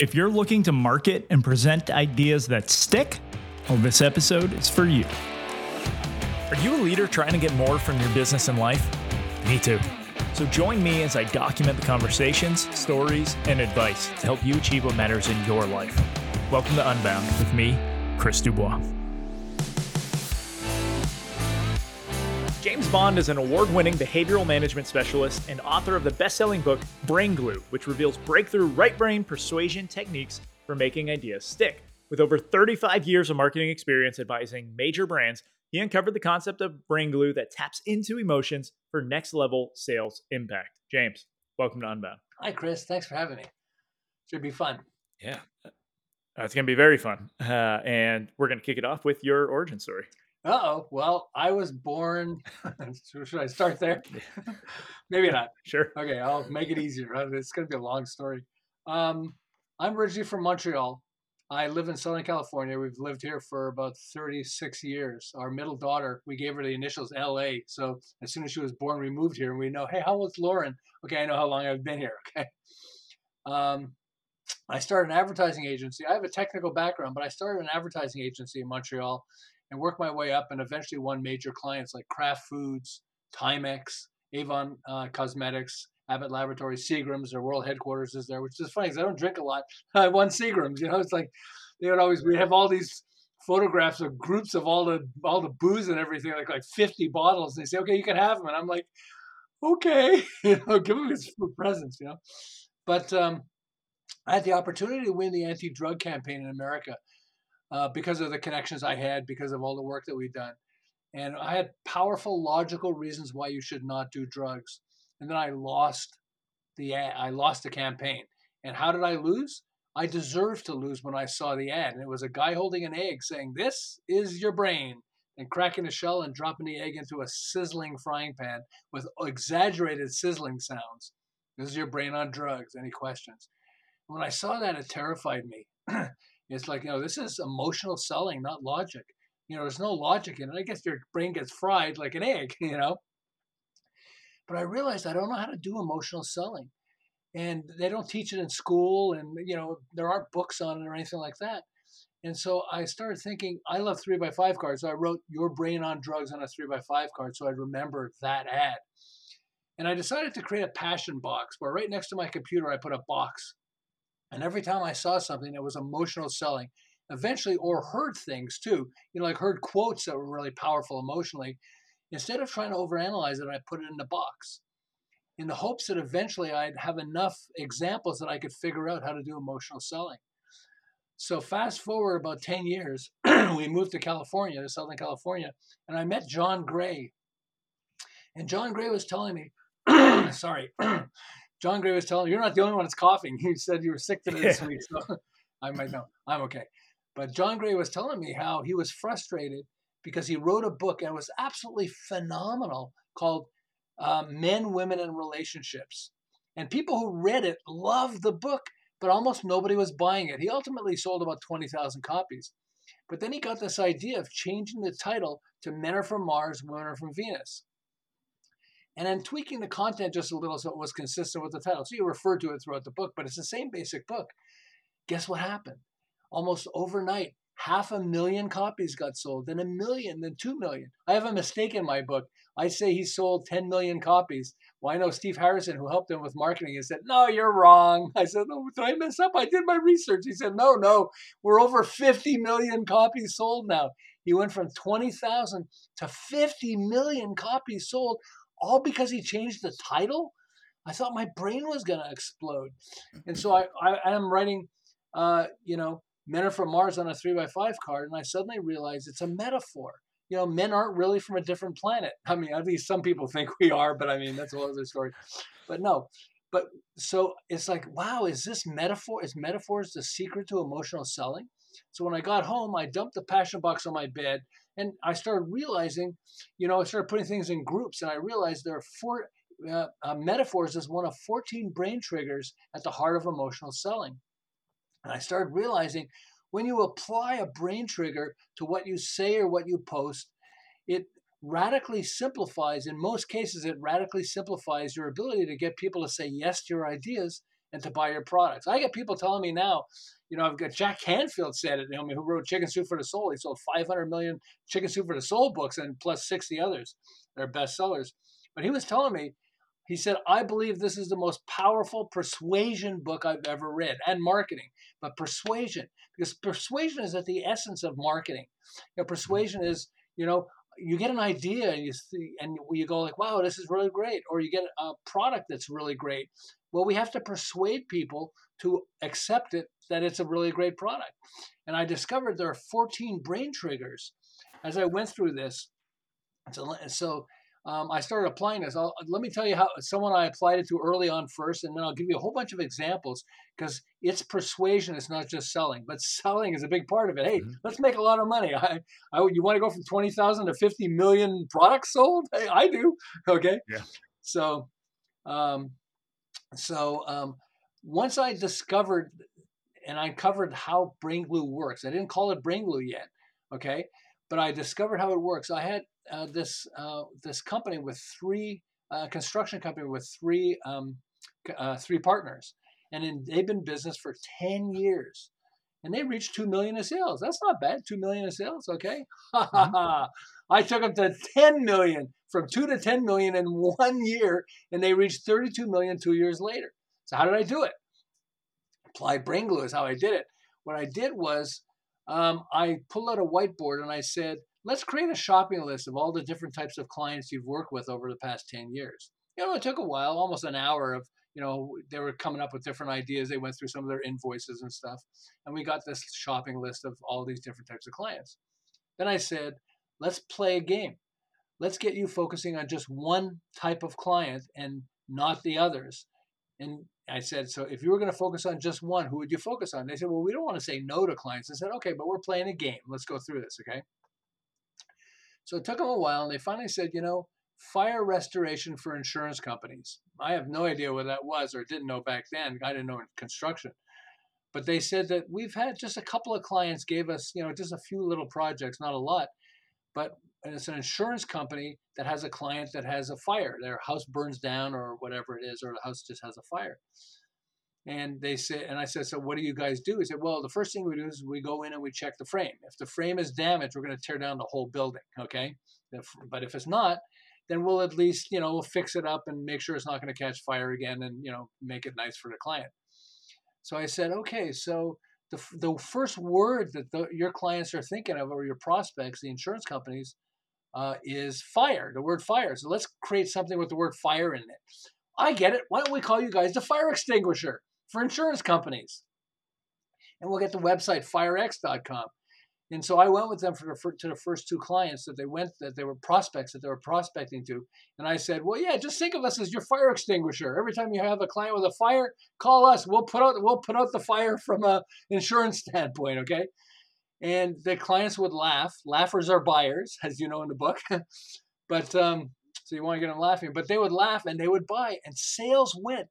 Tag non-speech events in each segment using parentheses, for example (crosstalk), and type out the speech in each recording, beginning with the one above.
If you're looking to market and present ideas that stick, well, this episode is for you. Are you a leader trying to get more from your business and life? Me too. So join me as I document the conversations, stories, and advice to help you achieve what matters in your life. Welcome to Unbound with me, Chris Dubois. James Bond is an award winning behavioral management specialist and author of the best selling book, Brain Glue, which reveals breakthrough right brain persuasion techniques for making ideas stick. With over 35 years of marketing experience advising major brands, he uncovered the concept of brain glue that taps into emotions for next level sales impact. James, welcome to Unbound. Hi, Chris. Thanks for having me. Should be fun. Yeah, uh, it's going to be very fun. Uh, and we're going to kick it off with your origin story. Oh. Well, I was born. (laughs) (laughs) Should I start there? (laughs) Maybe not. Sure. Okay, I'll make it easier. It's going to be a long story. Um, I'm originally from Montreal. I live in Southern California. We've lived here for about 36 years. Our middle daughter, we gave her the initials LA. So as soon as she was born, we moved here and we know, hey, how old's Lauren? Okay, I know how long I've been here. Okay. Um, I started an advertising agency. I have a technical background, but I started an advertising agency in Montreal and worked my way up and eventually won major clients like Kraft Foods, Timex, Avon uh, Cosmetics, Abbott Laboratories, Seagram's. Their world headquarters is there, which is funny because I don't drink a lot. (laughs) I won Seagram's. You know, it's like they would always we have all these photographs of groups of all the all the booze and everything, like like 50 bottles. And they say, okay, you can have them, and I'm like, okay, (laughs) you know, give them for presents, you know. But um, I had the opportunity to win the anti-drug campaign in America uh, because of the connections I had, because of all the work that we'd done. And I had powerful, logical reasons why you should not do drugs. And then I lost the ad, I lost the campaign. And how did I lose? I deserved to lose when I saw the ad. And it was a guy holding an egg saying, This is your brain, and cracking a shell and dropping the egg into a sizzling frying pan with exaggerated sizzling sounds. This is your brain on drugs. Any questions? When I saw that, it terrified me. (clears throat) it's like, you know, this is emotional selling, not logic. You know, there's no logic in it. I guess your brain gets fried like an egg, (laughs) you know. But I realized I don't know how to do emotional selling. And they don't teach it in school, and you know, there aren't books on it or anything like that. And so I started thinking, I love three by five cards. So I wrote your brain on drugs on a three by five card so I'd remember that ad. And I decided to create a passion box where right next to my computer I put a box. And every time I saw something that was emotional selling, eventually, or heard things too, you know, like heard quotes that were really powerful emotionally, instead of trying to overanalyze it, I put it in the box in the hopes that eventually I'd have enough examples that I could figure out how to do emotional selling. So fast forward about 10 years, (clears throat) we moved to California, to Southern California, and I met John Gray. And John Gray was telling me, (clears throat) sorry, (clears throat) John Gray was telling me, you're not the only one that's coughing. (laughs) He said you were sick today this week, so (laughs) I might know. I'm okay. But John Gray was telling me how he was frustrated because he wrote a book and it was absolutely phenomenal called uh, Men, Women, and Relationships. And people who read it loved the book, but almost nobody was buying it. He ultimately sold about 20,000 copies. But then he got this idea of changing the title to Men Are From Mars, Women Are From Venus. And then tweaking the content just a little so it was consistent with the title. So you refer to it throughout the book, but it's the same basic book. Guess what happened? Almost overnight, half a million copies got sold, then a million, then two million. I have a mistake in my book. I say he sold 10 million copies. Well, I know Steve Harrison, who helped him with marketing, he said, No, you're wrong. (laughs) I said, No, did I mess up? I did my research. He said, No, no, we're over 50 million copies sold now. He went from 20,000 to 50 million copies sold, all because he changed the title. I thought my brain was going to explode. And so I, I, am writing, uh, you know, men are from Mars on a three by five card, and I suddenly realized it's a metaphor. You know, men aren't really from a different planet. I mean, at least some people think we are, but I mean, that's a whole other story. But no, but so it's like, wow, is this metaphor? Is metaphors the secret to emotional selling? So when I got home, I dumped the passion box on my bed and I started realizing, you know, I started putting things in groups and I realized there are four uh, uh, metaphors as one of 14 brain triggers at the heart of emotional selling. And I started realizing when you apply a brain trigger to what you say or what you post, it radically simplifies, in most cases, it radically simplifies your ability to get people to say yes to your ideas and to buy your products. I get people telling me now, you know, I've got Jack Canfield said it, you know, who wrote Chicken Soup for the Soul. He sold 500 million Chicken Soup for the Soul books and plus 60 others that are bestsellers. But he was telling me, he said, I believe this is the most powerful persuasion book I've ever read and marketing, but persuasion, because persuasion is at the essence of marketing. You know, persuasion is, you know, you get an idea and you see, and you go like, wow, this is really great, or you get a product that's really great. Well, we have to persuade people to accept it that it's a really great product. And I discovered there are 14 brain triggers as I went through this. So, so um, I started applying this. I'll, let me tell you how someone I applied it to early on first, and then I'll give you a whole bunch of examples because it's persuasion. It's not just selling, but selling is a big part of it. Hey, mm-hmm. let's make a lot of money. I, I you want to go from twenty thousand to fifty million products sold? Hey, I do. Okay. Yeah. So, um, so um, once I discovered and I uncovered how brain glue works, I didn't call it brain glue yet. Okay, but I discovered how it works. I had uh, this uh, this company with three uh, construction company with three um, uh, three partners, and in, they've been in business for ten years, and they reached two million in sales. That's not bad. Two million in sales, okay? Mm-hmm. (laughs) I took them to ten million, from two to ten million in one year, and they reached thirty-two million two years later. So how did I do it? Applied brain glue is how I did it. What I did was um, I pulled out a whiteboard and I said, let's create a shopping list of all the different types of clients you've worked with over the past 10 years. You know, it took a while, almost an hour of, you know, they were coming up with different ideas. They went through some of their invoices and stuff. And we got this shopping list of all these different types of clients. Then I said, let's play a game. Let's get you focusing on just one type of client and not the others. And I said, so if you were going to focus on just one, who would you focus on? They said, well, we don't want to say no to clients. I said, okay, but we're playing a game. Let's go through this, okay? So it took them a while, and they finally said, you know, fire restoration for insurance companies. I have no idea what that was or didn't know back then. I didn't know in construction. But they said that we've had just a couple of clients gave us, you know, just a few little projects, not a lot. But it's an insurance company that has a client that has a fire. Their house burns down or whatever it is, or the house just has a fire. And they said, and I said, so what do you guys do? He said, well, the first thing we do is we go in and we check the frame. If the frame is damaged, we're going to tear down the whole building. Okay. If, but if it's not, then we'll at least, you know, we'll fix it up and make sure it's not going to catch fire again and, you know, make it nice for the client. So I said, okay, so the, the first word that the, your clients are thinking of or your prospects, the insurance companies, uh, is fire, the word fire. So let's create something with the word fire in it. I get it. Why don't we call you guys the fire extinguisher? for insurance companies. And we'll get the website firex.com. And so I went with them for the, for, to the first two clients that they went that they were prospects that they were prospecting to, and I said, "Well, yeah, just think of us as your fire extinguisher. Every time you have a client with a fire, call us. We'll put out we'll put out the fire from a insurance standpoint, okay?" And the clients would laugh. Laughers are buyers, as you know in the book. (laughs) but um, so you want to get them laughing, but they would laugh and they would buy, and sales went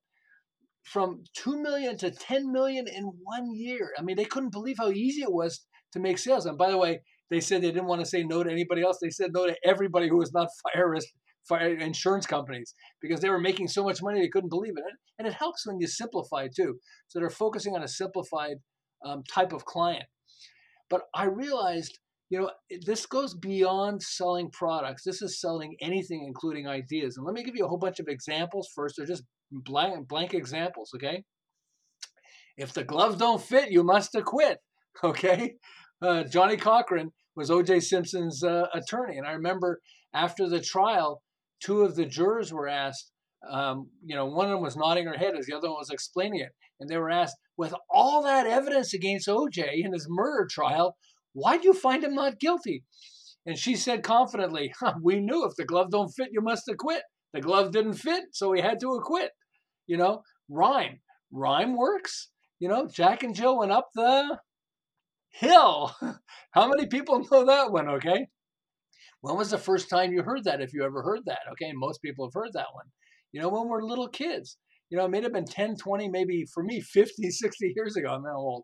from 2 million to 10 million in one year. I mean, they couldn't believe how easy it was to make sales. And by the way, they said they didn't want to say no to anybody else. They said no to everybody who was not (laughs) fire risk, fire insurance companies because they were making so much money they couldn't believe it. And it helps when you simplify too. So they're focusing on a simplified um, type of client. But I realized, you know, this goes beyond selling products. This is selling anything, including ideas. And let me give you a whole bunch of examples first. They're just blank blank examples, okay? If the gloves don't fit, you must acquit, (laughs) okay? Uh, Johnnie Cochran was O.J. Simpson's uh, attorney, and I remember after the trial, two of the jurors were asked. Um, you know, one of them was nodding her head as the other one was explaining it, and they were asked, with all that evidence against O.J. in his murder trial, why do you find him not guilty? And she said confidently, huh, "We knew if the glove don't fit, you must acquit." The glove didn't fit, so we had to acquit. You know, rhyme. Rhyme works. You know, Jack and Jill went up the hill. (laughs) How many people know that one, okay? When was the first time you heard that, if you ever heard that? Okay, most people have heard that one. You know, when we're little kids. You know, it may have been 10, 20, maybe for me, 50, (laughs) 60 years ago. I'm not old.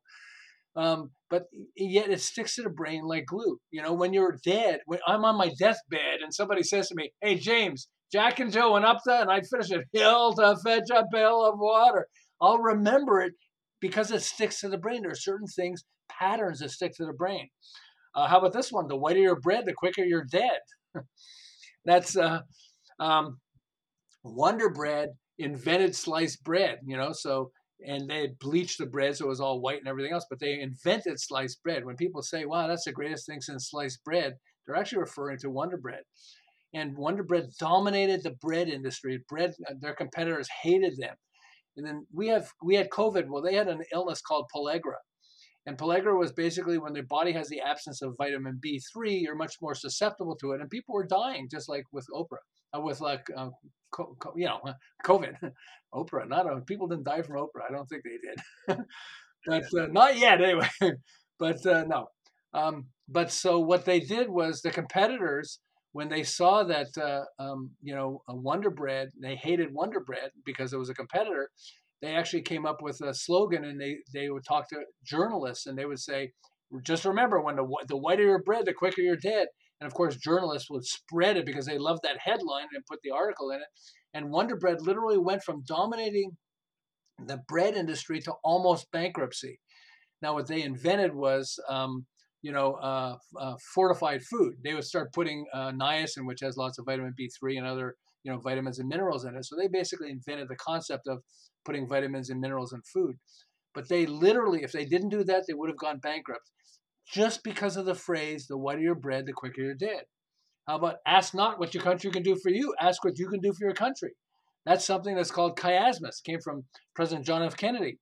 Um, but yet it sticks to the brain like glue. You know, when you're dead, when I'm on my deathbed and somebody says to me, Hey, James, Jack and Joe went up there, and I'd finish it. (laughs) Hill to fetch a pail of water. I'll remember it because it sticks to the brain. There are certain things, patterns that stick to the brain. Uh, how about this one? The whiter your bread, the quicker you're dead. (laughs) That's uh, um, Wonder Bread invented sliced bread, you know, so and they bleached the bread so it was all white and everything else, but they invented sliced bread. When people say, wow, that's the greatest thing since sliced bread, they're actually referring to Wonder Bread. And Wonder Bread dominated the bread industry. Bread, uh, their competitors hated them. And then we have we had COVID. Well, they had an illness called pellagra, and pellagra was basically when their body has the absence of vitamin B3, you're much more susceptible to it. And people were dying, just like with Oprah, uh, with like, uh, co- co- you know, (laughs) COVID. Oprah, not a, people didn't die from Oprah. I don't think they did, (laughs) but uh, not yet anyway. (laughs) but uh, no. Um, but so what they did was the competitors, when they saw that, uh, um, you know, Wonder Bread, they hated Wonder Bread because it was a competitor they actually came up with a slogan and they, they would talk to journalists and they would say, just remember when the, the whiter your bread, the quicker you're dead. And of course, journalists would spread it because they loved that headline and put the article in it. And Wonder Bread literally went from dominating the bread industry to almost bankruptcy. Now, what they invented was, um, you know, uh, uh, fortified food. They would start putting uh, niacin, which has lots of vitamin B3 and other, you know, vitamins and minerals in it. So they basically invented the concept of putting vitamins and minerals in food. But they literally, if they didn't do that, they would have gone bankrupt just because of the phrase, the whiter your bread, the quicker you're dead. How about ask not what your country can do for you, ask what you can do for your country. That's something that's called chiasmus. Came from President John F. Kennedy,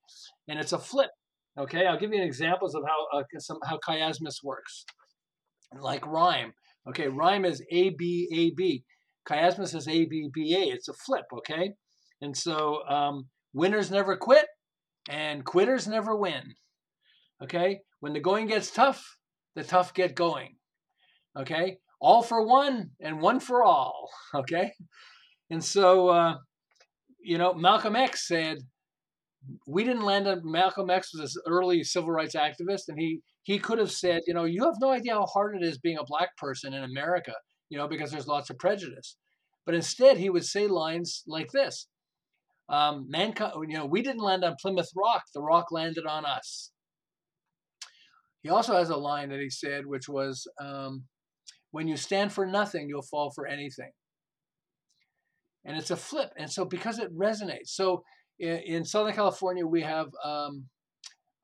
and it's a flip. Okay, I'll give you examples of how uh, some how chiasmus works. Like rhyme. Okay, rhyme is A B A B. Chiasmus is A B B A. It's a flip. Okay, and so um, winners never quit and quitters never win. Okay? When the going gets tough, the tough get going. Okay? All for one and one for all. (laughs) Okay? And so, uh, you know, Malcolm X said, we didn't land on Malcolm X was an early civil rights activist, and he he could have said, you know, you have no idea how hard it is being a black person in America, you know, because there's lots of prejudice. But instead, he would say lines like this: um, mankind, you know, we didn't land on Plymouth Rock; the rock landed on us. He also has a line that he said, which was, um, "When you stand for nothing, you'll fall for anything." And it's a flip, and so because it resonates. So in, in Southern California, we have um,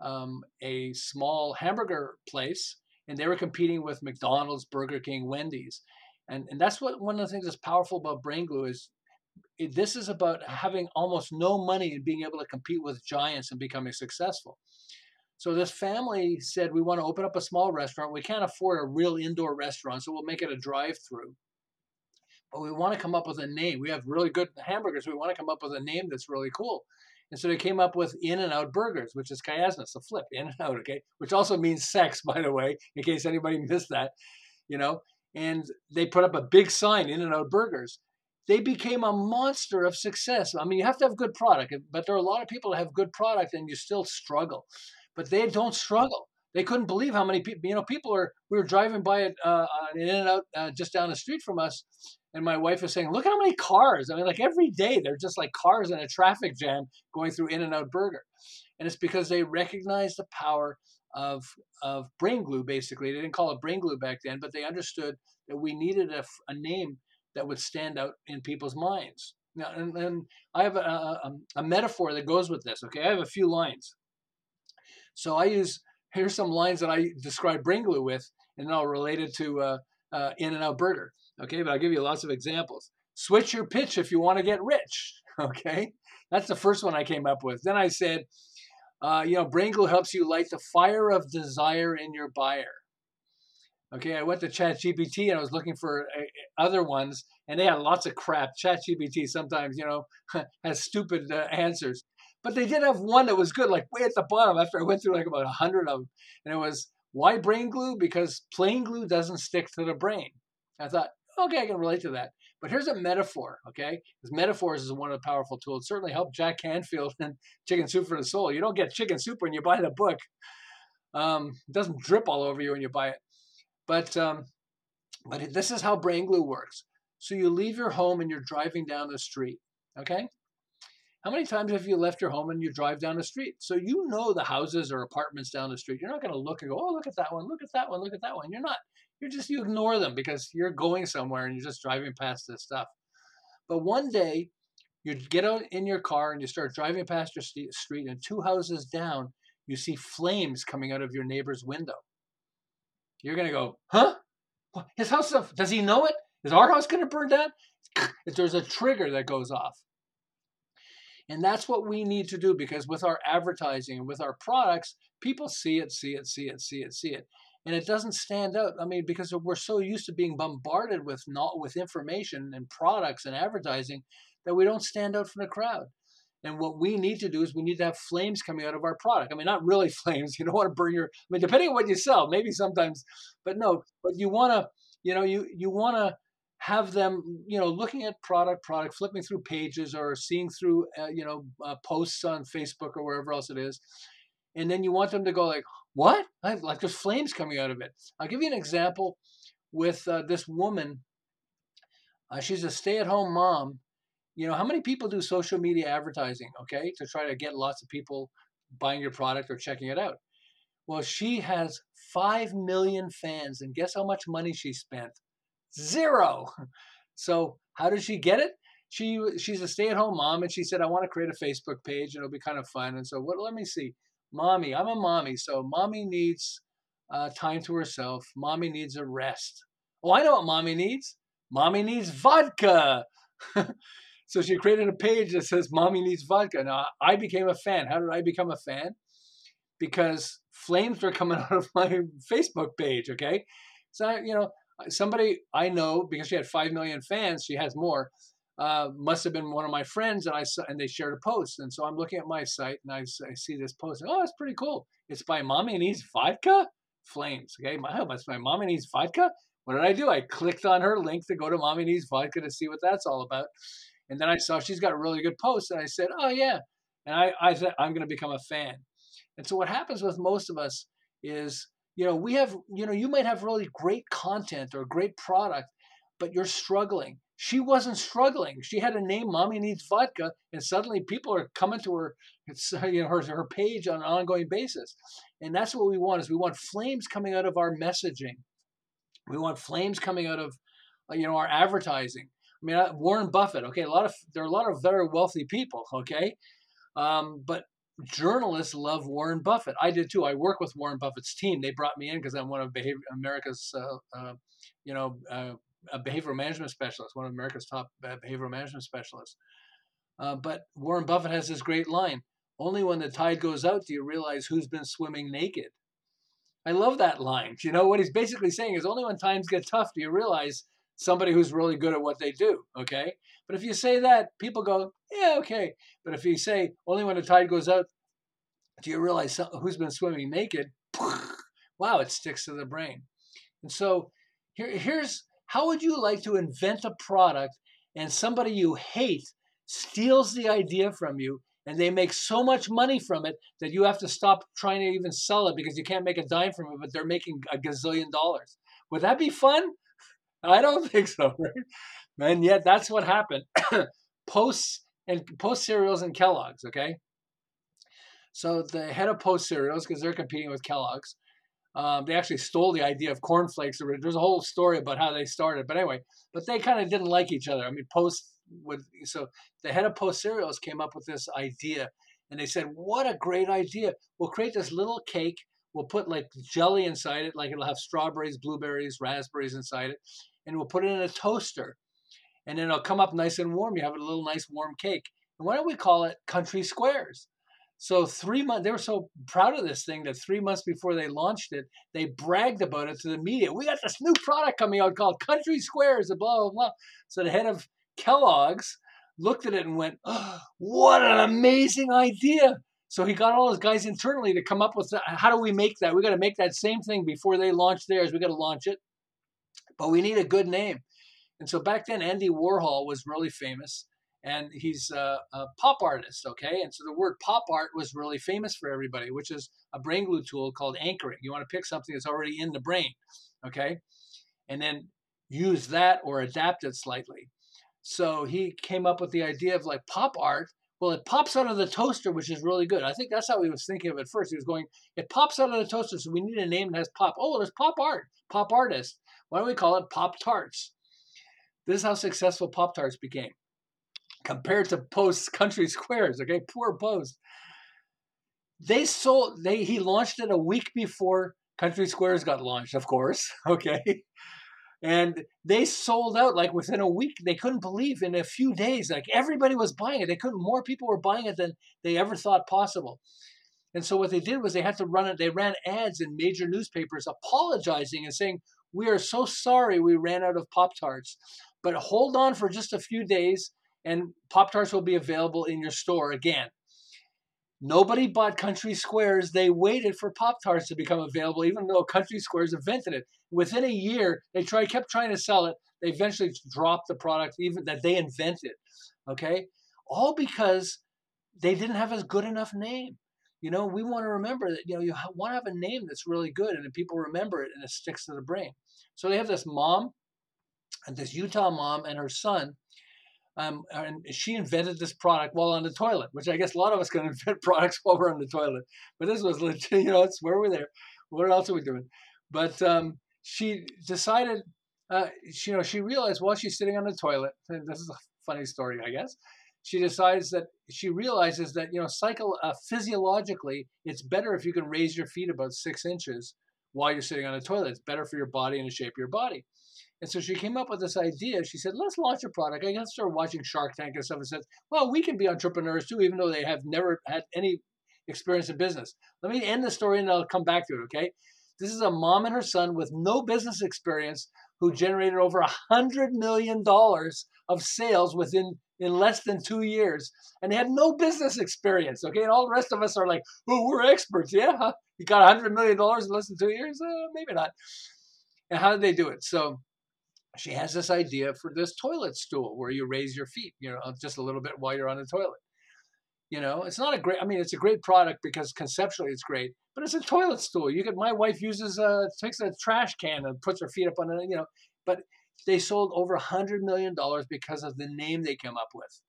um, a small hamburger place, and they were competing with McDonald's, Burger King, Wendy's, and and that's what one of the things that's powerful about Brain Glue is this is about having almost no money and being able to compete with giants and becoming successful. So this family said, we want to open up a small restaurant. We can't afford a real indoor restaurant, so we'll make it a drive-through. But we want to come up with a name. We have really good hamburgers. We want to come up with a name that's really cool. And so they came up with In and Out Burgers, which is chiasmus, a flip, In and Out, okay, which also means sex, (laughs) by the way, in case anybody missed that, you know. And they put up a big sign, In and Out Burgers they became a monster of success. I mean, you have to have good product, but there are a lot of people that have good product and you still struggle. But they don't struggle. They couldn't believe how many people, you know, people are, we were driving by it uh, in and out uh, just down the street from us. And my wife was saying, look at how many cars. I mean, like every day, they're just like cars in a traffic jam going through In and Out Burger. And it's because they recognize the power of, of brain glue, basically. They didn't call it brain glue back then, but they understood that we needed a, a name that would stand out in people's minds. Now, and, and I have a, a, a, metaphor that goes with this. Okay, I have a few lines. So I use here's some lines that I describe brain glue with, and I'll relate it to uh, uh, In and Out Burger. Okay, but I'll give you lots of examples. Switch your pitch if you want to get rich. (laughs) Okay, that's the first one I came up with. Then I said, uh, you know, brain glue helps you light the fire of desire in your buyer. Okay, I went to ChatGPT and I was looking for uh, other ones, and they had lots of crap. ChatGPT sometimes, you know, (laughs) has stupid uh, answers, but they did have one that was good, like way at the bottom. After I went through like about a hundred of them, and it was why brain glue? Because plain glue doesn't stick to the brain. I thought, okay, I can relate to that. But here's a metaphor, okay? Because metaphors is one of the powerful tools. It certainly helped Jack Canfield (laughs) and Chicken Soup for the Soul. You don't get chicken soup when you buy the book. Um, it doesn't drip all over you when you buy it. But um, but this is how brain glue works. So you leave your home and you're driving down the street. Okay. How many times have you left your home and you drive down the street? So you know the houses or apartments down the street. You're not going to look and go, oh, look at that one, look at that one, look at that one. You're not. You're just, you ignore them because you're going somewhere and you're just driving past this stuff. But one day, you get out in your car and you start driving past your street, and two houses down, you see flames coming out of your neighbor's window. You're going to go, huh? His house, does he know it? Is our house going to burn down? If (laughs) there's a trigger that goes off. And that's what we need to do because with our advertising and with our products, people see it, see it, see it, see it, see it. And it doesn't stand out. I mean, because we're so used to being bombarded with not with information and products and advertising that we don't stand out from the crowd. And what we need to do is we need to have flames coming out of our product. I mean, not really (laughs) flames. You don't want to burn your. I mean, depending on what you sell, maybe sometimes, but no. But you want to, you know, you you want to have them, you know, looking at product, product, flipping through pages or seeing through, uh, you know, uh, posts on Facebook or wherever else it is, and then you want them to go like, "What? I, like there's flames coming out of it." I'll give you an example with uh, this woman. Uh, she's a stay-at-home mom. You know, how many people do social media advertising? Okay, to try to get lots of people buying your product or checking it out. Well, she has five million fans, and guess how much money she spent? Zero. So how did she get it? She she's a stay-at-home mom, and she said, "I want to create a Facebook page, and it'll be kind of fun." And so, what? Let me see, mommy. I'm a mommy, so mommy needs uh, time to herself. Mommy needs a rest. Oh, I know what mommy needs. Mommy needs vodka. (laughs) so she created a page that says "Mommy needs vodka." Now I became a fan. How did I become a fan? Because flames were coming (laughs) out of my Facebook page. Okay, so you know somebody I know because she had five million fans, she has more. Uh, must have been one of my friends, and I saw, and they shared a post, and so I'm looking at my site and I, I see this post. And, oh, it's pretty cool. It's by Mommy and Needs Vodka Flames. Okay, my, oh, that's my Mommy and Needs Vodka. What did I do? I clicked on her link to go to Mommy and Needs Vodka to see what that's all about, and then I saw she's got a really good post, and I said, oh yeah, and I I said I'm going to become a fan. And so what happens with most of us is you know we have you know you might have really great content or great product but you're struggling. She wasn't struggling. She had a name mommy needs vodka and suddenly people are coming to her (laughs) you know her, her page on an ongoing basis. And that's what we want is we want flames coming out of our messaging. We want flames coming out of uh, you know our advertising. I mean uh, warren buffett okay a lot of there are a lot of very wealthy people okay? Um, but journalists love Warren Buffett. I did too. I work with Warren Buffett's team. They brought me in because I'm one of behavior, America's, uh, uh, you know, uh, a behavioral management specialist, one of America's top behavioral management specialists. Uh, but Warren Buffett has this great line: "Only when the tide goes out do you realize who's been swimming naked." I love that line. You know what he's basically saying is only when times get tough do you realize somebody who's really good at what they do. Okay. But if you say that, people go, yeah, okay. But if you say only when the tide goes out do you realize who's been swimming naked? (laughs) wow, it sticks to the brain. And so here, here's how would you like to invent a product and somebody you hate steals the idea from you and they make so much money from it that you have to stop trying to even sell it because you can't make a dime from it, but they're making a gazillion dollars. Would that be fun? I don't (laughs) think so, right? And yet that's what happened. (coughs) Posts and post cereals and Kellogg's, okay? So the head of Post cereals, because they're competing with Kellogg's, um, they actually stole the idea of cornflakes. There's a whole story about how they started, but anyway, but they kind of didn't like each other. I mean, Post would so the head of Post cereals came up with this idea, and they said, "What a great idea! We'll create this little cake. We'll put like jelly inside it, like it'll have strawberries, blueberries, raspberries inside it, and we'll put it in a toaster, and then it'll come up nice and warm. You have a little nice warm cake. And why don't we call it Country Squares?" So three months, they were so proud of this thing that three months before they launched it, they bragged about it to the media. We got this new product coming out called Country Squares, and blah blah blah. So the head of Kellogg's looked at it and went, oh, "What an amazing idea!" So he got all his guys internally to come up with how do we make that? We got to make that same thing before they launch theirs. We got to launch it, but we need a good name. And so back then, Andy Warhol was really famous and he's a, a, pop artist, okay? And so the word pop art was really famous for everybody, which is a brain glue tool called anchoring. You want to pick something that's already in the brain, okay? And then use that or adapt it slightly. So he came up with the idea of like pop art Well, it pops out of the toaster, which is really good. I think that's how he was thinking of it first. He was going, it pops out of the toaster, so we need a name that has pop. Oh, there's pop art, pop artist. Why don't we call it Pop Tarts? This is how successful Pop Tarts became compared to Post Country Squares. Okay, poor Post. They sold. They he launched it a week before Country Squares got launched, of course. (laughs) Okay, and they sold out like within a week. They couldn't believe in a few days, like everybody was buying it. They couldn't. More people were buying it than they ever thought possible. And so what they did was they had to run it. They ran ads in major newspapers apologizing and saying, "We are so sorry we ran out of Pop Tarts, but hold on for just a few days, and Pop Tarts will be available in your store again." Nobody bought Country Squares. They waited for Pop Tarts to become available, even though Country Squares invented it. Within a year, they tried, kept trying to sell it. They eventually dropped the product, even that they invented. Okay, all because they didn't have a good enough name. You know, we want to remember that. You know, you want to have a name that's really good, and people remember it, and it sticks to the brain. So they have this mom, this Utah mom, and her son um, and she invented this product while on the toilet, which I guess a lot of us can (laughs) invent products while we're on the toilet. But this was legit, (laughs) you know, it's where we're there. What else are we doing? But um, she decided, uh, she, you know, she realized while she's sitting on the toilet, and this is a funny story, I guess. She decides that she realizes that you know, uh, physiologically, it's better if you can raise your feet about six inches while you're sitting on the toilet. It's better for your body and the shape of your body. And so she came up with this idea. She said, let's launch a product. I guess started watching Shark Tank and stuff and said, well, we can be entrepreneurs too, even though they have never had any experience in business. Let me end the story and I'll come back to it, okay? This is a mom and her son with no business experience who generated over a hundred million dollars of sales within in less than two years, and they had no business experience. Okay, and all the rest of us are like, "Oh, we're experts." Yeah, you got a hundred million dollars in less than two years? Uh, maybe not. And how did they do it? So she has this idea for this toilet stool where you raise your feet, you know, just a little bit while you're on the toilet. You know, it's not a great. I mean, it's a great product because conceptually it's great, but it's a toilet stool. You could. My wife uses a takes a trash can and puts her feet up on it. You know, but they sold over a hundred million dollars because of the name they came up with.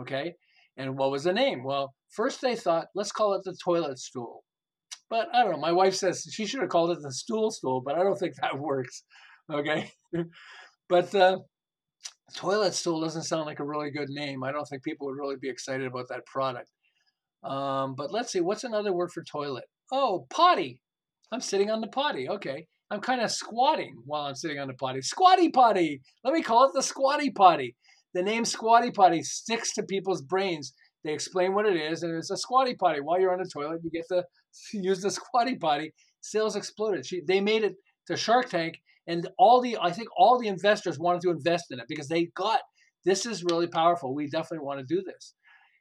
Okay, and what was the name? Well, first they thought let's call it the toilet stool, but I don't know. My wife says she should have called it the stool stool, but I don't think that (laughs) works. Okay. (laughs) But uh, toilet stool doesn't sound like a really good name. I don't think people would really be excited about that product. Um, but let's see, what's another word for toilet? Oh, potty. I'm sitting on the potty. Okay. I'm kind of squatting while I'm sitting on the potty. Squatty potty. Let me call it the squatty potty. The name squatty potty sticks to people's brains. They explain what it is, and it's a squatty potty. While you're on the toilet, you get to (laughs) use the squatty potty. Sales exploded. She, they made it to Shark Tank, and all the I think all the investors wanted to invest in it because they got this is really powerful. We definitely want to do this.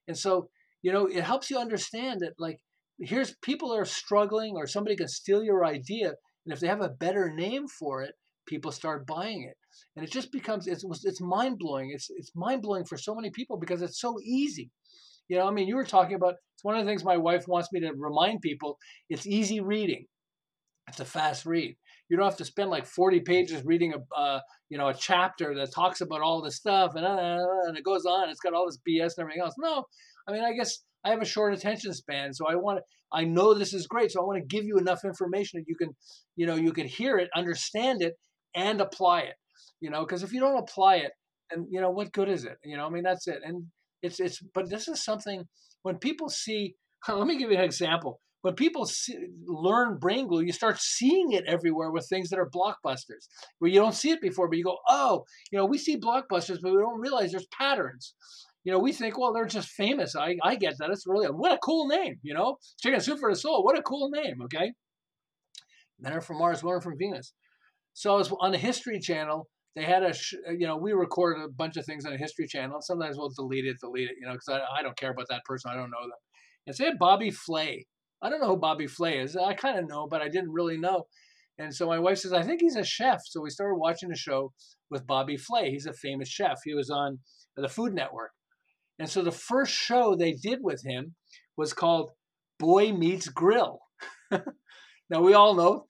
And so, you know, it helps you understand that like here's people are struggling or somebody can steal your idea and if they have a better name for it, people start buying it. And it just becomes it's it's mind-blowing. It's it's mind-blowing for so many people because it's so easy. You know, I mean, you were talking about it's one of the things my wife wants me to remind people, it's easy reading. It's a fast read you don't have to spend like 40 pages reading a uh, you know a chapter that talks about all this stuff and, uh, and it goes on it's got all this bs and everything else no i mean i guess i have a short attention span so i want to i know this is great so i want to give you enough information that you can you know you can hear it understand it and apply it you know because if you don't apply it and you know what good is it you know i mean that's it and it's it's but this is something when people see (laughs) let me give you an example when people see, learn brain glue, you start seeing it everywhere with things that are blockbusters, where you don't see it before, but you go, oh, you know, we see blockbusters, but we don't realize there's patterns. You know, we think, well, they're just famous. I, I get that. It's really, what a cool name, you know? Chicken Soup for the Soul, what a cool name, okay? Men are from Mars, women are from Venus. So I was on the History Channel. They had a, you know, we recorded a bunch of things on the History Channel. Sometimes we'll delete it, delete it, you know, because I, I don't care about that person. I don't know them. And so Bobby Flay I don't know who Bobby Flay is. I kind of know, but I didn't really know. And so my wife says, I think he's a chef. So we started watching a show with Bobby Flay. He's a famous chef. He was on the Food Network. And so the first show they did with him was called Boy Meets Grill. (laughs) now we all know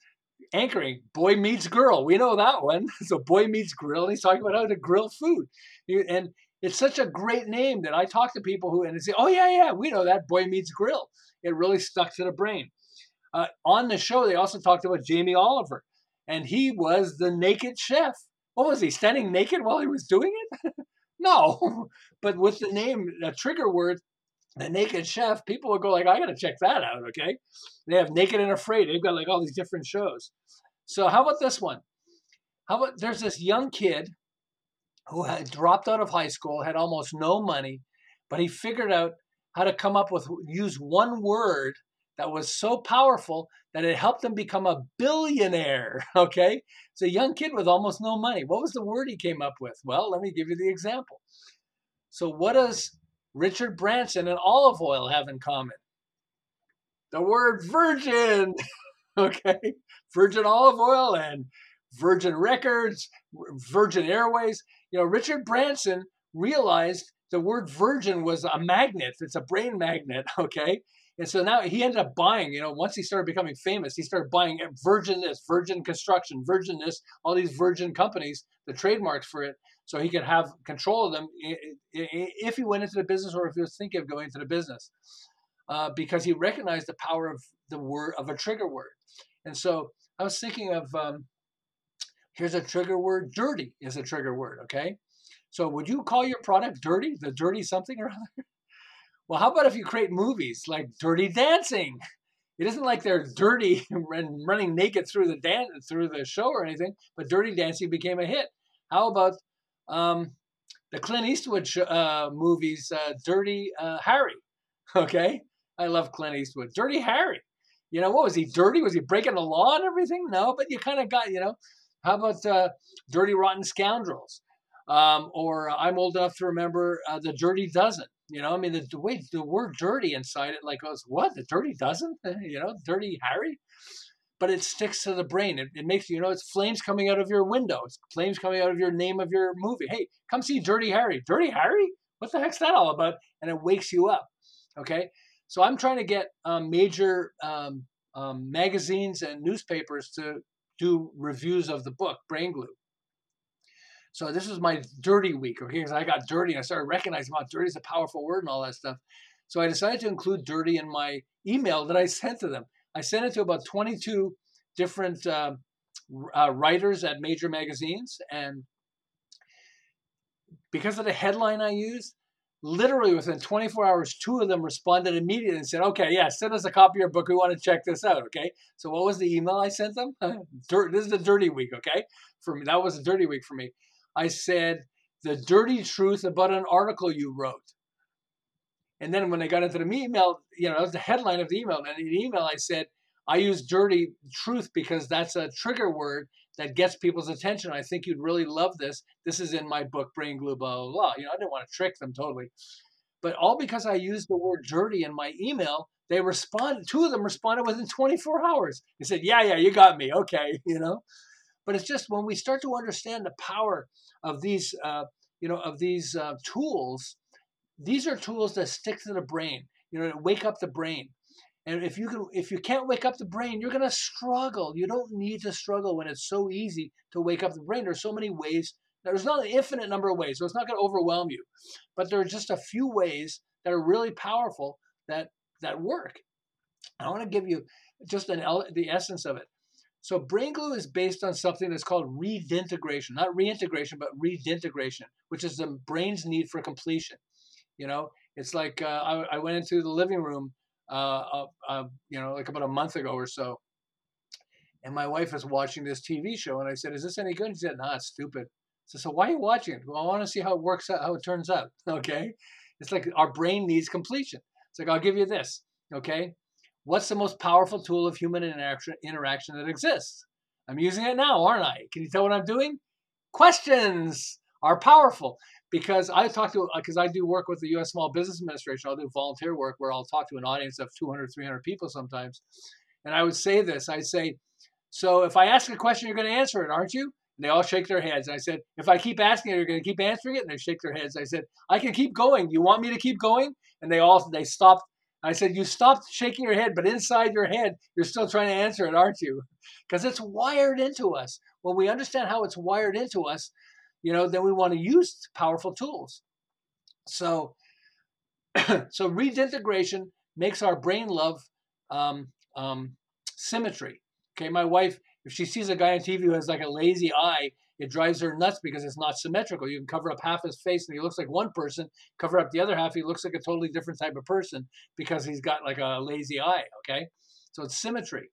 anchoring Boy Meets Girl. We know that one. (laughs) So Boy Meets Grill. And he's talking about how to grill food. And it's such a great name that I talk to people who and they say, "Oh yeah, yeah, we know that Boy Meets Grill." It really stuck to the brain. Uh, on the show, they also talked about Jamie Oliver, and he was the naked chef. What was he standing naked while he was doing it? (laughs) no, (laughs) but with the name, a trigger word, the naked chef, people will go like, "I got to check that out." Okay, they have Naked and Afraid. They've got like all these different shows. So how about this one? How about there's this young kid who had dropped out of high school, had almost no money, but he figured out how to come up with use one word that was so powerful that it helped him become a billionaire. (laughs) Okay, it's a young kid with almost no money. What was the word he came up with? Well, let me give you the example. So, what does Richard Branson and olive oil have in common? The word virgin. (laughs) okay, Virgin olive oil and Virgin Records, Virgin Airways. You know, Richard Branson realized the word virgin was a magnet. It's a brain magnet, (laughs) okay? And so now he ended up buying, you know, once he started becoming famous, he started buying Virgin this, Virgin Construction, Virgin this, all these Virgin companies, the trademarks for it, so he could have control of them if he went into the business or if he was thinking of going into the business. Uh, because he recognized the power of the word, of a trigger word. And so I was thinking of um, Here's a trigger word. Dirty is a trigger word, okay? So would you call your product dirty? The dirty something or other? (laughs) Well, how about if you create movies like Dirty Dancing? It isn't like they're dirty (laughs) and running naked through the dance through the show or anything, but Dirty Dancing became a hit. How about um, the Clint Eastwood sh- uh, movies, uh, Dirty uh, Harry? (laughs) Okay, I love Clint Eastwood. Dirty Harry. You know what was he dirty? Was he breaking the law and everything? No, but you kind of got you know how about uh, Dirty Rotten Scoundrels? Um, or I'm old enough to remember uh, the Dirty Dozen. You know, I mean, the, the way the word "dirty" inside it, like, goes, what? The Dirty doesn't? you know, Dirty Harry. But it sticks to the brain. It, it makes you know it's flames coming out of your window. It's flames coming out of your name of your movie. Hey, come see Dirty Harry. Dirty Harry? What the heck's that all about? And it wakes you up. Okay, so I'm trying to get um, major um, um, magazines and newspapers to do reviews of the book, Brain Glue. So this was my dirty week, okay? Because I got dirty and I started recognizing, wow, dirty is a powerful word and all that stuff. So I decided to include dirty in my email that I sent to them. I sent it to about 22 different uh, uh, writers at major magazines. And because of the headline I used, literally within 24 hours, two of them responded immediately and said, okay, yeah, send us a copy of your book. We want to check this out. Okay. So what was the email I sent them? (laughs) Dirt, this is the dirty week. Okay. For me, that was a dirty week for me. I said, the dirty truth about an article you wrote. And then when I got into the email, you know, that was the headline of the email. And in the email, I said, I use dirty truth because that's a trigger word that gets people's attention. I think you'd really love this. This is in my book, Brain Glue, blah, blah, blah. You know, I didn't want to trick them totally. But all because I used the word dirty in my email, they responded, two of them responded within 24 hours. They said, Yeah, yeah, you got me. Okay, (laughs) you know. But it's just when we start to understand the power of these, uh, you know, of these uh, tools, these are tools that stick to the brain, you know, wake up the brain. And if you can, if you can't wake up the brain, you're going to struggle. You don't need to struggle when it's so easy to wake up the brain. There's so many ways. There's not an infinite number of ways, so it's not going to overwhelm you. But there are just a few ways that are really powerful that that work. I want to give you just an the essence of it. So brain glue is based on something that's called redintegration, not reintegration, but redintegration, which is the brain's need for completion. You know, it's like uh, I, I went into the living room uh, uh, uh, you know, like about a month ago or so. And my wife was watching this TV show, and I said, "Is this any good?" She said, "Nah, it's stupid." So, so why are you watching it? Well, I want to see how it works out, how it turns out. (laughs) Okay, it's like our brain needs completion. It's like I'll give you this. Okay, what's the most powerful tool of human interaction interaction that exists? I'm using it now, aren't I? Can you tell what I'm doing? Questions are powerful because I talk to uh, because I do work with the U.S. Small Business Administration. I'll do volunteer work where I'll talk to an audience of 200, 300 people sometimes, and I would say this. I say, so if I ask a question, you're going to answer it, aren't you? And they all shake their heads. I said, if I keep asking it, you're going to keep answering it. And they shake their heads. I said, I can keep going. You want me to keep going? And they all they stopped. I said, you stopped shaking your head, but inside your head, you're still trying to answer it, aren't you? Because it's wired into us. When we understand how it's wired into us, you know, then we want to use powerful tools. So, (clears throat) so redintegration makes our brain love um, um, symmetry. Okay, my wife, if she sees a guy on TV who has like a lazy eye, it drives her nuts because it's not symmetrical. You can cover up half his face and he looks like one person, cover up the other half, he looks like a totally different type of person because he's got like a lazy eye. Okay, so it's symmetry.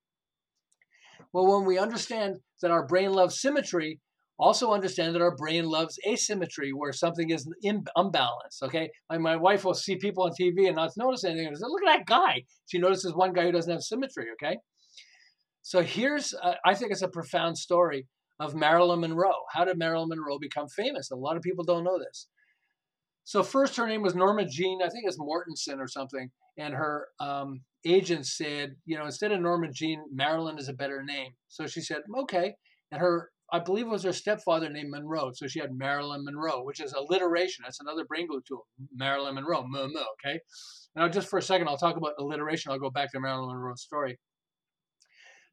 Well, when we understand that our brain loves symmetry, also understand that our brain loves asymmetry, where something is in, unbalanced. Okay, my, my wife will see people on TV and not notice anything. And say, Look at that guy. She notices one guy who doesn't have symmetry. Okay, so here's uh, I think it's a profound story of Marilyn Monroe. How did Marilyn Monroe become famous? A lot of people don't know this. So first, her name was Norma Jean. I think it's Mortensen or something. And her um, agent said, you know, instead of Norma Jean, Marilyn is a better name. So she said, okay. And her I believe it was her stepfather named Monroe. So she had Marilyn Monroe, which is alliteration. That's another brain glue tool. Marilyn Monroe, Monroe, okay? Now, just for a second, I'll talk about alliteration. I'll go back to Marilyn Monroe's story.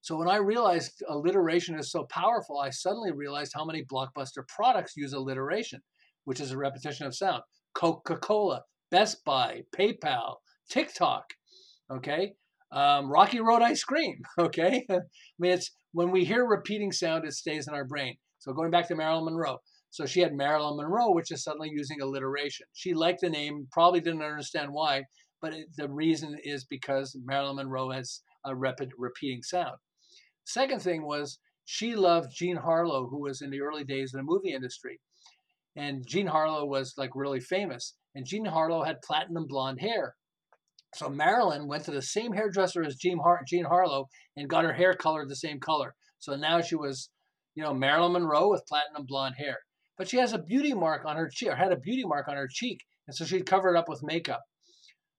So when I realized alliteration is so powerful, I suddenly realized how many blockbuster products use alliteration, which is a repetition of sound. Coca-Cola, Best Buy, PayPal, TikTok, okay? Um, Rocky Road ice cream, (laughs) okay? (laughs) I mean, it's when we hear repeating sound, it stays in our brain. So going back to Marilyn Monroe. So she had Marilyn Monroe, which is suddenly using alliteration. She liked the name, probably didn't understand why, but it, the reason is because Marilyn Monroe has a rapid repeating sound. Second thing was she loved Jean Harlow, who was in the early days of the movie industry. And Jean Harlow was like really famous. And Jean Harlow had platinum blonde hair. So Marilyn went to the same hairdresser as Jean, Har- Jean Harlow and got her hair colored the same color. So now she was, you know, Marilyn Monroe with platinum blonde hair. But she has a beauty mark on her cheek, or had a beauty mark on her cheek, and so she'd cover it up with makeup.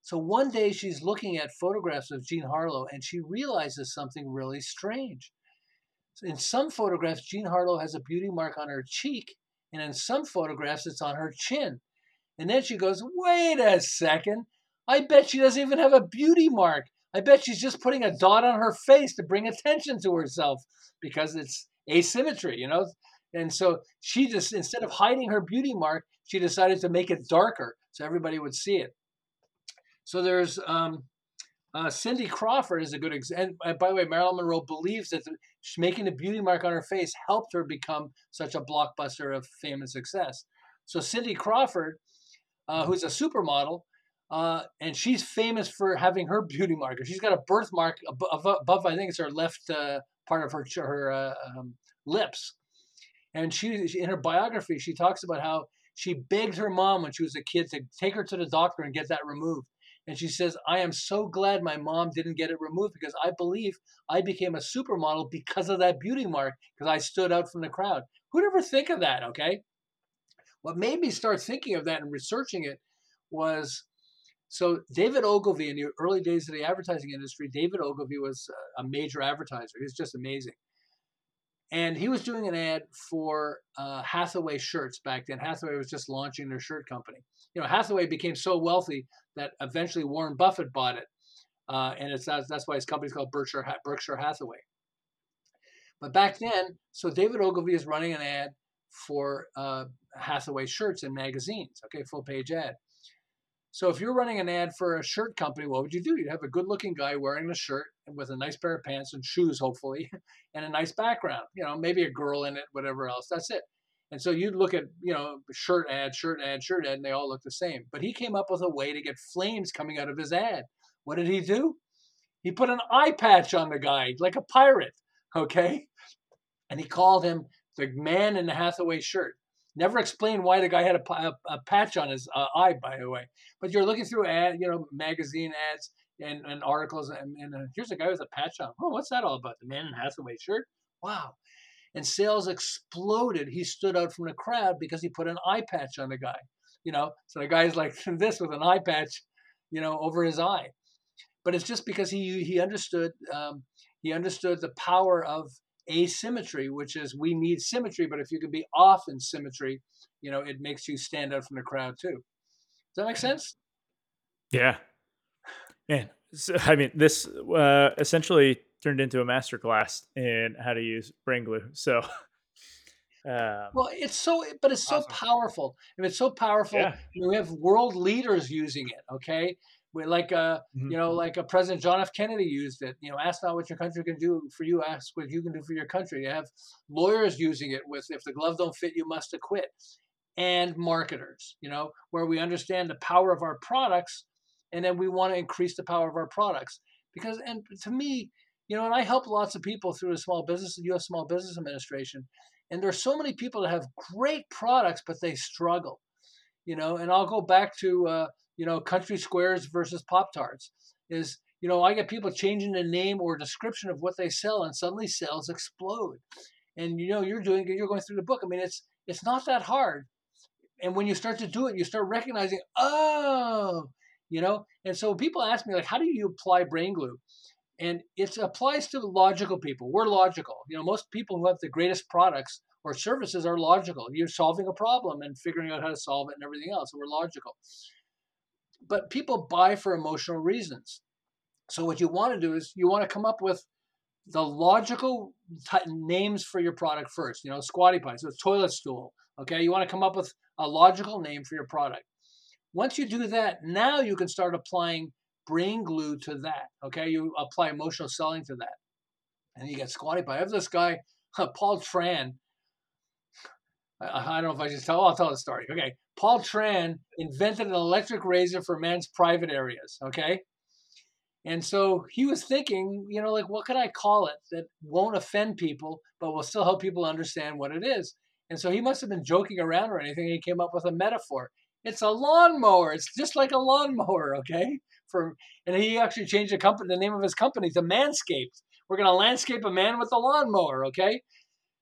So one day she's looking at photographs of Jean Harlow and she realizes something really strange. In some photographs, Jean Harlow has a beauty mark on her cheek, and in some photographs, it's on her chin. And then she goes, Wait a second. I bet she doesn't even have a beauty mark. I bet she's just putting a dot on her face to bring attention to herself because it's asymmetry, you know? And so she just, instead of hiding her beauty mark, she decided to make it darker so everybody would see it. So there's um, uh, Cindy Crawford is a good example. And by the way, Marilyn Monroe believes that the, making a beauty mark on her face helped her become such a blockbuster of fame and success. So Cindy Crawford, uh, who's a supermodel, uh, and she's famous for having her beauty marker. She's got a birthmark above, above I think it's her left uh, part of her her uh, um, lips. And she, in her biography, she talks about how she begged her mom when she was a kid to take her to the doctor and get that removed. And she says, I am so glad my mom didn't get it removed because I believe I became a supermodel because of that beauty mark, because I stood out from the crowd. Who'd ever think of that? Okay. What made me start thinking of that and researching it was so David Ogilvy in the early days of the advertising industry, David Ogilvy was a major advertiser. He was just amazing. And he was doing an ad for uh, Hathaway shirts back then. Hathaway was just launching their shirt company. You know, Hathaway became so wealthy that eventually Warren Buffett bought it, uh, and it's that's, why his company's called Berkshire Berkshire Hathaway. But back then, so David Ogilvy is running an ad for uh, Hathaway shirts in magazines. Okay, full page ad. So if you're running an ad for a shirt company, what would you do? You'd have a good-looking guy wearing a shirt with a nice pair of pants and shoes, hopefully, (laughs) and a nice background. You know, maybe a girl in it, whatever else. That's it. And so you'd look at, you know, shirt ad, shirt ad, shirt ad, and they all look the same. But he came up with a way to get flames coming out of his ad. What did he do? He put an eye patch on the guy, like a pirate, okay? And he called him the man in the Hathaway shirt. Never explained why the guy had a, a, a patch on his uh, eye, by the way. But you're looking through ad, you know, magazine ads and, and articles, and, and uh, here's a guy with a patch on. Oh, what's that all about? The man in Hathaway shirt? Wow. And sales exploded. He stood out from the crowd because he put an eye patch on the guy. You know, so the guy's like (laughs) this with an eye patch, you know, over his eye. But it's just because he he understood um, he understood the power of asymmetry, which is we need symmetry, but if you can be off in symmetry, you know, it makes you stand out from the crowd too. Does that make sense? Yeah. Man, so, I mean, this uh, essentially turned into a masterclass in how to use brain glue. So (laughs) Um, well, it's so, but it's so awesome. powerful. If it's so powerful, Yeah. we have world leaders using it. Okay, like uh, Mhm. you know, like uh, President John F. Kennedy used it. You know, ask not what your country can do for you, ask what you can do for your country. You have lawyers using it with if the glove don't fit, you must acquit, and marketers. You know, where we understand the power of our products, and then we want to increase the power of our products because, and to me, you know, and I help lots of people through the small business, the U.S. Small Business Administration, and there are so many people that have great products, but they struggle. You know, and I'll go back to uh, you know country squares versus pop tarts. Is you know I get people changing the name or description of what they sell, and suddenly sales explode. And you know you're doing you're going through the book. I mean, it's it's not that hard. And when you start to do it, you start recognizing, oh, you know. And so people ask me like, how do you apply brain glue? and it applies to logical people. We're logical. You know, most people who have the greatest products or services are logical. You're solving a problem and figuring out how to solve it and everything else. We're logical. But people buy for emotional reasons. So what you want to do is you want to come up with the logical t- names for your product first. You know, Squatty Potty, so toilet stool. Okay, you want to come up with a logical name for your product. Once you do that, now you can start applying brain glue to that. Okay, you apply emotional selling to that, and you get Squatty Potty. I have this guy, (laughs) Paul Tran. I, I don't know if I just tell. I'll tell the story. Okay, Paul Tran invented an electric razor for men's private areas. Okay, and so he was thinking, you know, like what can I call it that won't offend people, but will still help people understand what it is. And so he must have been joking around or anything. he came up with a metaphor. It's a lawnmower. It's just like a lawnmower, okay? For and he actually changed the company, the name of his company to Manscaped. We're gonna landscape a man with a lawnmower, okay?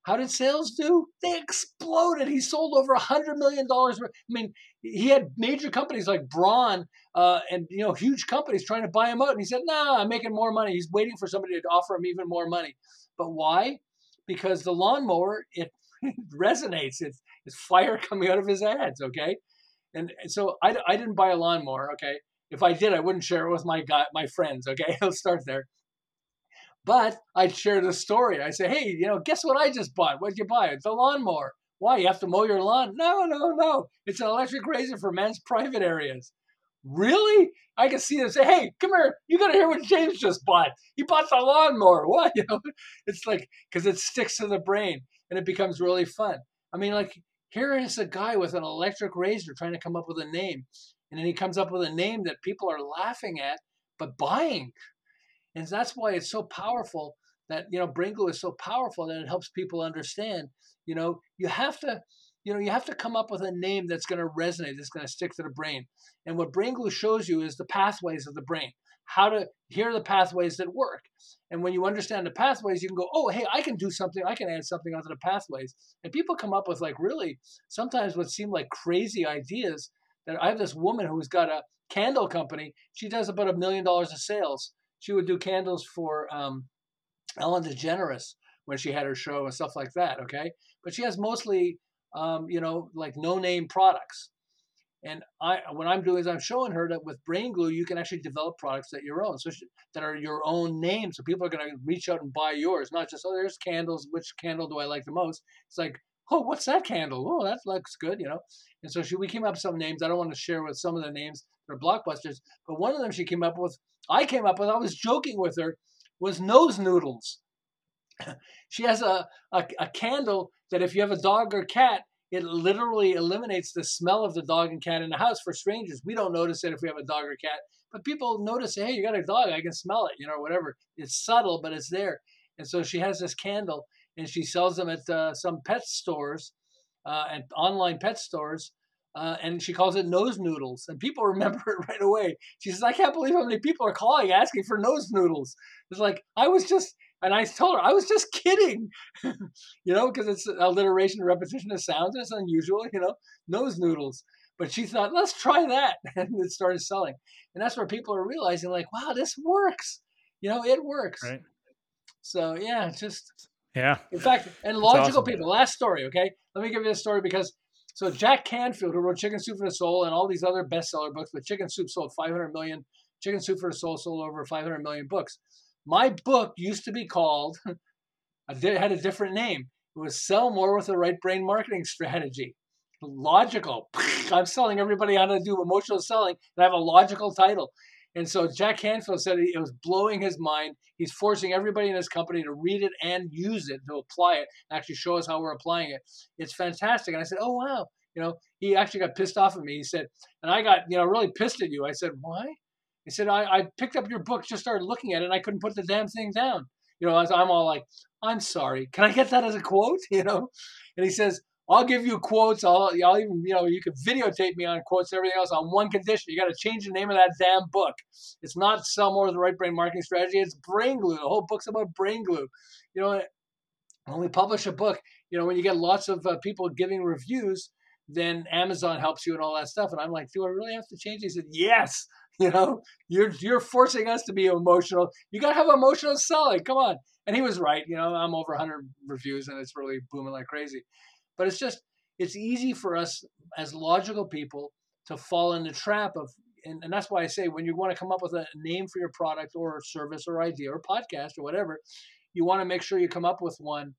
How did sales do? They exploded. He sold over a hundred million dollars. I mean, he had major companies like Braun uh, and you know huge companies trying to buy him out, and he said, "Nah, I'm making more money." He's waiting for somebody to offer him even more money. But why? Because the lawnmower it, it (laughs) resonates. It's it's fire (laughs) coming out of his ads. Okay, and, so I, I didn't buy a lawnmower. Okay, if I did, I wouldn't share it with my guy, my friends. Okay, (laughs) I'll start there. But I'd share the story. I say, hey, you know, guess what I just bought? What'd you buy? It's a lawnmower. Why? You have to mow your lawn? No, no, no. It's an electric razor for men's private areas. Really? I can see them say, hey, come here. You got to hear what James just bought. He bought the lawnmower. (laughs) What? You know, it's like, because it sticks to the brain and it becomes really fun. I mean, like, here is a guy with an electric razor trying to come up with a name. And then he comes up with a name that people are laughing at, but buying. And that's why it's so powerful that, you know, brain glue is so powerful that it helps people understand, you know, you have to, you know, you have to come up with a name that's going to resonate, that's going to stick to the brain. And what brain glue shows you is the pathways of the brain, how to, here are the pathways that work. And when you understand the pathways, you can go, oh, hey, I can do something. I can add something onto the pathways. And people come up with like really sometimes what seem like crazy ideas. That I have this woman who's got a candle company. She does about a million dollars of sales. She would do candles for um, Ellen DeGeneres when she had her show and stuff like that. Okay, but she has mostly, um, you know, like no-name products. And I, what I'm doing is I'm showing her that with Brain Glue, you can actually develop products that your own, so she, that are your own name. So people are going to reach out and buy yours, not just oh, there's candles. Which candle do I like the most? It's like, oh, what's that candle? Oh, that looks good, you know. And so she, we came up with some names. I don't want to share with some of the names that are blockbusters, but one of them she came up with, I came up with, I was joking with her, was nose noodles. (laughs) she has a, a, a candle that if you have a dog or cat, it literally eliminates the smell of the dog and cat in the house for strangers. We don't notice it if we have a dog or cat, but people notice, hey, you got a dog, I can smell it, you know, whatever. It's subtle, but it's there. And so she has this candle and she sells them at uh, some pet stores uh, and online pet stores. Uh, and she calls it nose noodles, and people (laughs) remember it right away. She says, "I can't believe how many people are calling asking for nose noodles." It's like I was just, and I told her I was just kidding, (laughs) you know, because it's alliteration and repetition of sounds, and it's unusual, you know, nose noodles. But she thought, let's try that, (laughs) and it started selling, and that's where people are realizing, like, wow, this works, you know, it works. Right. So yeah, just Yeah. in fact, and logical awesome. people. Last story, okay? Let me give you a story because so Jack Canfield, who wrote Chicken Soup for the Soul and all these other bestseller books, but Chicken Soup sold 500 million. Chicken Soup for the Soul sold over 500 million books. My book used to be called, (laughs) I did, had a different name. It was sell more with the right brain marketing strategy. Logical. (laughs) I'm selling everybody how to do emotional selling, and I have a logical title. And so Jack Canfield said it was blowing his mind. He's forcing everybody in his company to read it and use it to apply it, and actually show us how we're applying it. It's fantastic. And I said, oh, wow. You know, he actually got pissed off at me. He said, and I got, you know, really pissed at you. I said, why? He said, I, I picked up your book, just started looking at it, and I couldn't put the damn thing down. You know, I'm all like, I'm sorry. Can I get that as a quote? (laughs) You know? And he says, I'll give you quotes. I'll, I'll even, you know, you can videotape me on quotes and everything else on one condition. You got to change the name of that damn book. It's not Sell More the Right Brain Marketing Strategy. It's Brain Glue. The whole book's about brain glue. You know, when we publish a book, you know, when you get lots of uh, people giving reviews, then Amazon helps you and all that stuff. And I'm like, do I really have to change? He said, yes. (laughs) You know, you're you're forcing us to be emotional. You got to have emotional selling. Come on. And he was right. You know, I'm over 100 reviews and it's really booming like crazy. But it's just, it's easy for us as logical people to fall in the trap of, and, and that's why I say when you want to come up with a name for your product or service or idea or podcast or whatever, you want to make sure you come up with one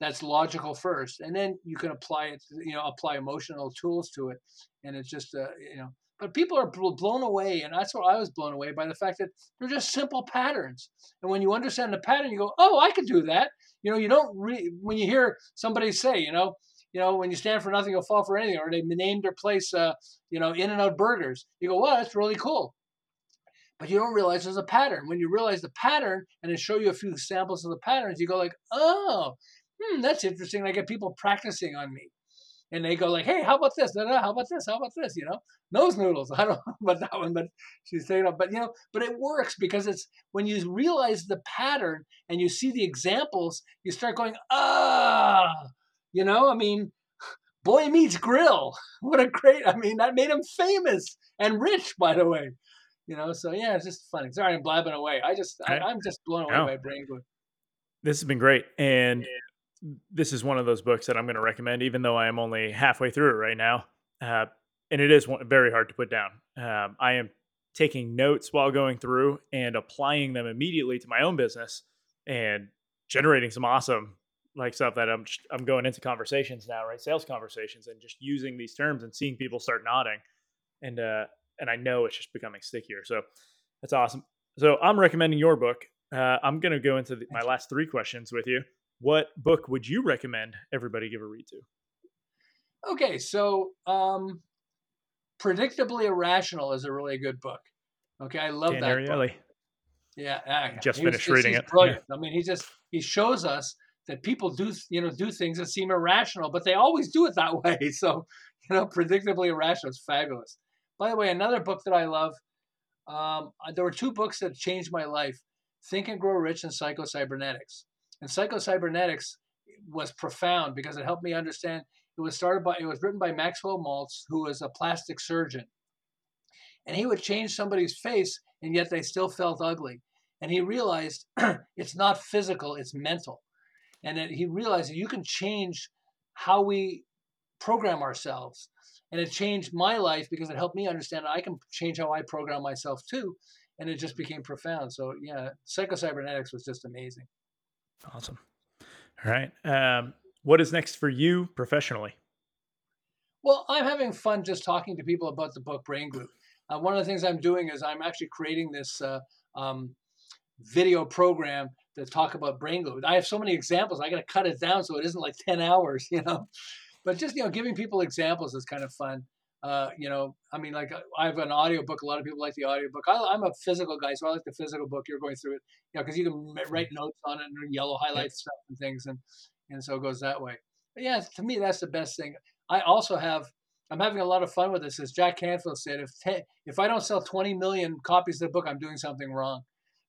that's logical first, and then you can apply it. You know, apply emotional tools to it, and it's just uh, you know. But people are blown away, and that's what I was blown away by the fact that they're just simple patterns. And when you understand the pattern, you go, "Oh, I could do that." You know, you don't re- when you hear somebody say, you know, you know, when you stand for nothing, you'll fall for anything, or they named their place, uh, you know, In and Out Burgers. You go, well, that's really cool. But you don't realize there's a pattern. When you realize the pattern and then show you a few samples of the patterns, you go like, oh, hmm, that's interesting. I get people practicing on me. And they go like, hey, how about this? How about this? How about this? You know, nose noodles. (laughs) I don't know about that one, but she's saying, but you know, but it works because it's when you realize the pattern and you see the examples, you start going, ah, you know, I mean, (laughs) Boy Meets Grill. (laughs) What a great, I mean, that made him famous and rich, by the way. You know, so yeah, it's just funny. Sorry, I'm blabbing away. I just, I, am just blown away no. by Brain. This has been great. And this is one of those books that I'm going to recommend, even though I am only halfway through it right now. Uh, and it is one, very hard to put down. Um, I am taking notes while going through and applying them immediately to my own business and generating some awesome like stuff that I'm just, I'm going into conversations now, right? Sales conversations and just using these terms and seeing people start nodding. And uh and I know it's just becoming stickier. So that's awesome. So I'm recommending your book. Uh, I'm going to go into the, my last three questions with you. What book would you recommend everybody give a read to? Okay, so um, Predictably Irrational is a really good book. Okay, I love Dan that Ariely. book. Yeah, uh, just finished reading it. Brilliant. Yeah. I mean, he just he shows us that people do you know do things that seem irrational, but they always do it that (laughs) way. So you know, predictably irrational is fabulous. By the way, another book that I love. Um, uh, there were two books that changed my life: Think and Grow Rich and Psycho Cybernetics. And Psycho Cybernetics was profound because it helped me understand. It was started by it was written by Maxwell Maltz, who was a plastic surgeon, and he would change somebody's face, and yet they still felt ugly. And he realized (clears throat) it's not physical; it's mental and that he realized that you can change how we program ourselves. And it changed my life because it helped me understand i can change how i program myself too. And it just became profound. So yeah psychocybernetics was just amazing. Awesome. All right. Um, what is next for you professionally? Well i'm having fun just talking to people about the book brain glue uh, one of the things i'm doing is i'm actually creating this uh, um, video program to talk about brain glue. I have so many examples. I got to cut it down so it isn't like 10 hours, (laughs) you know. But just, you know, giving people examples is kind of fun. Uh, you know, I mean, like I have an audio book. A lot of people like the audio book. I, am a physical guy, so I like the physical book. You're going through it, you know, because you can write notes on it and yellow highlight stuff and things, and and so it goes that way. But yeah, to me, that's the best thing. I also have. I'm having a lot of fun with this. As Jack Canfield said, if 10, if I don't sell 20 million copies of the book, I'm doing something wrong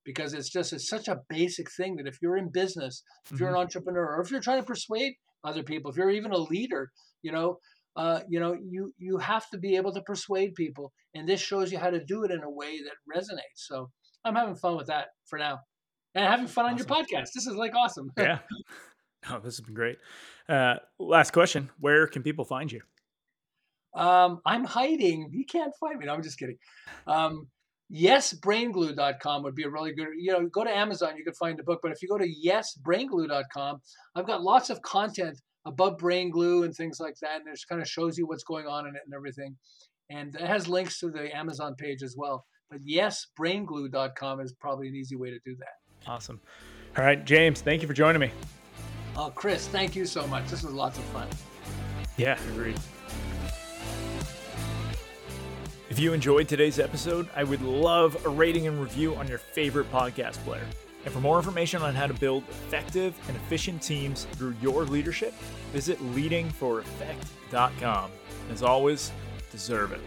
because it's just it's such a basic thing that if you're in business, if you're mm-hmm. an entrepreneur, or if you're trying to persuade other people, if you're even a leader, you know, uh, you know, you you have to be able to persuade people, and this shows you how to do it in a way that resonates. So I'm having fun with that for now, and having fun awesome. on your podcast. This is like awesome. (laughs) yeah. (laughs) Oh, this has been great. Uh, last question: Where can people find you? Um, I'm hiding. You can't find me. No, I'm just kidding. Um, yesbrainglue.com would be a really good you know go to amazon you can find the book but if you go to yesbrainglue.com i've got lots of content about brain glue and things like that and it just kind of shows you what's going on in it and everything. And it has links to the amazon page as well but yesbrainglue.com is probably an easy way to do that. Awesome. All right james thank you for joining me. Oh chris thank you so much. This was lots of fun. Yeah agreed if you enjoyed today's episode, I would love a rating and review on your favorite podcast player. And for more information on how to build effective and efficient teams through your leadership, visit leadingforeffect.com. As always, deserve it.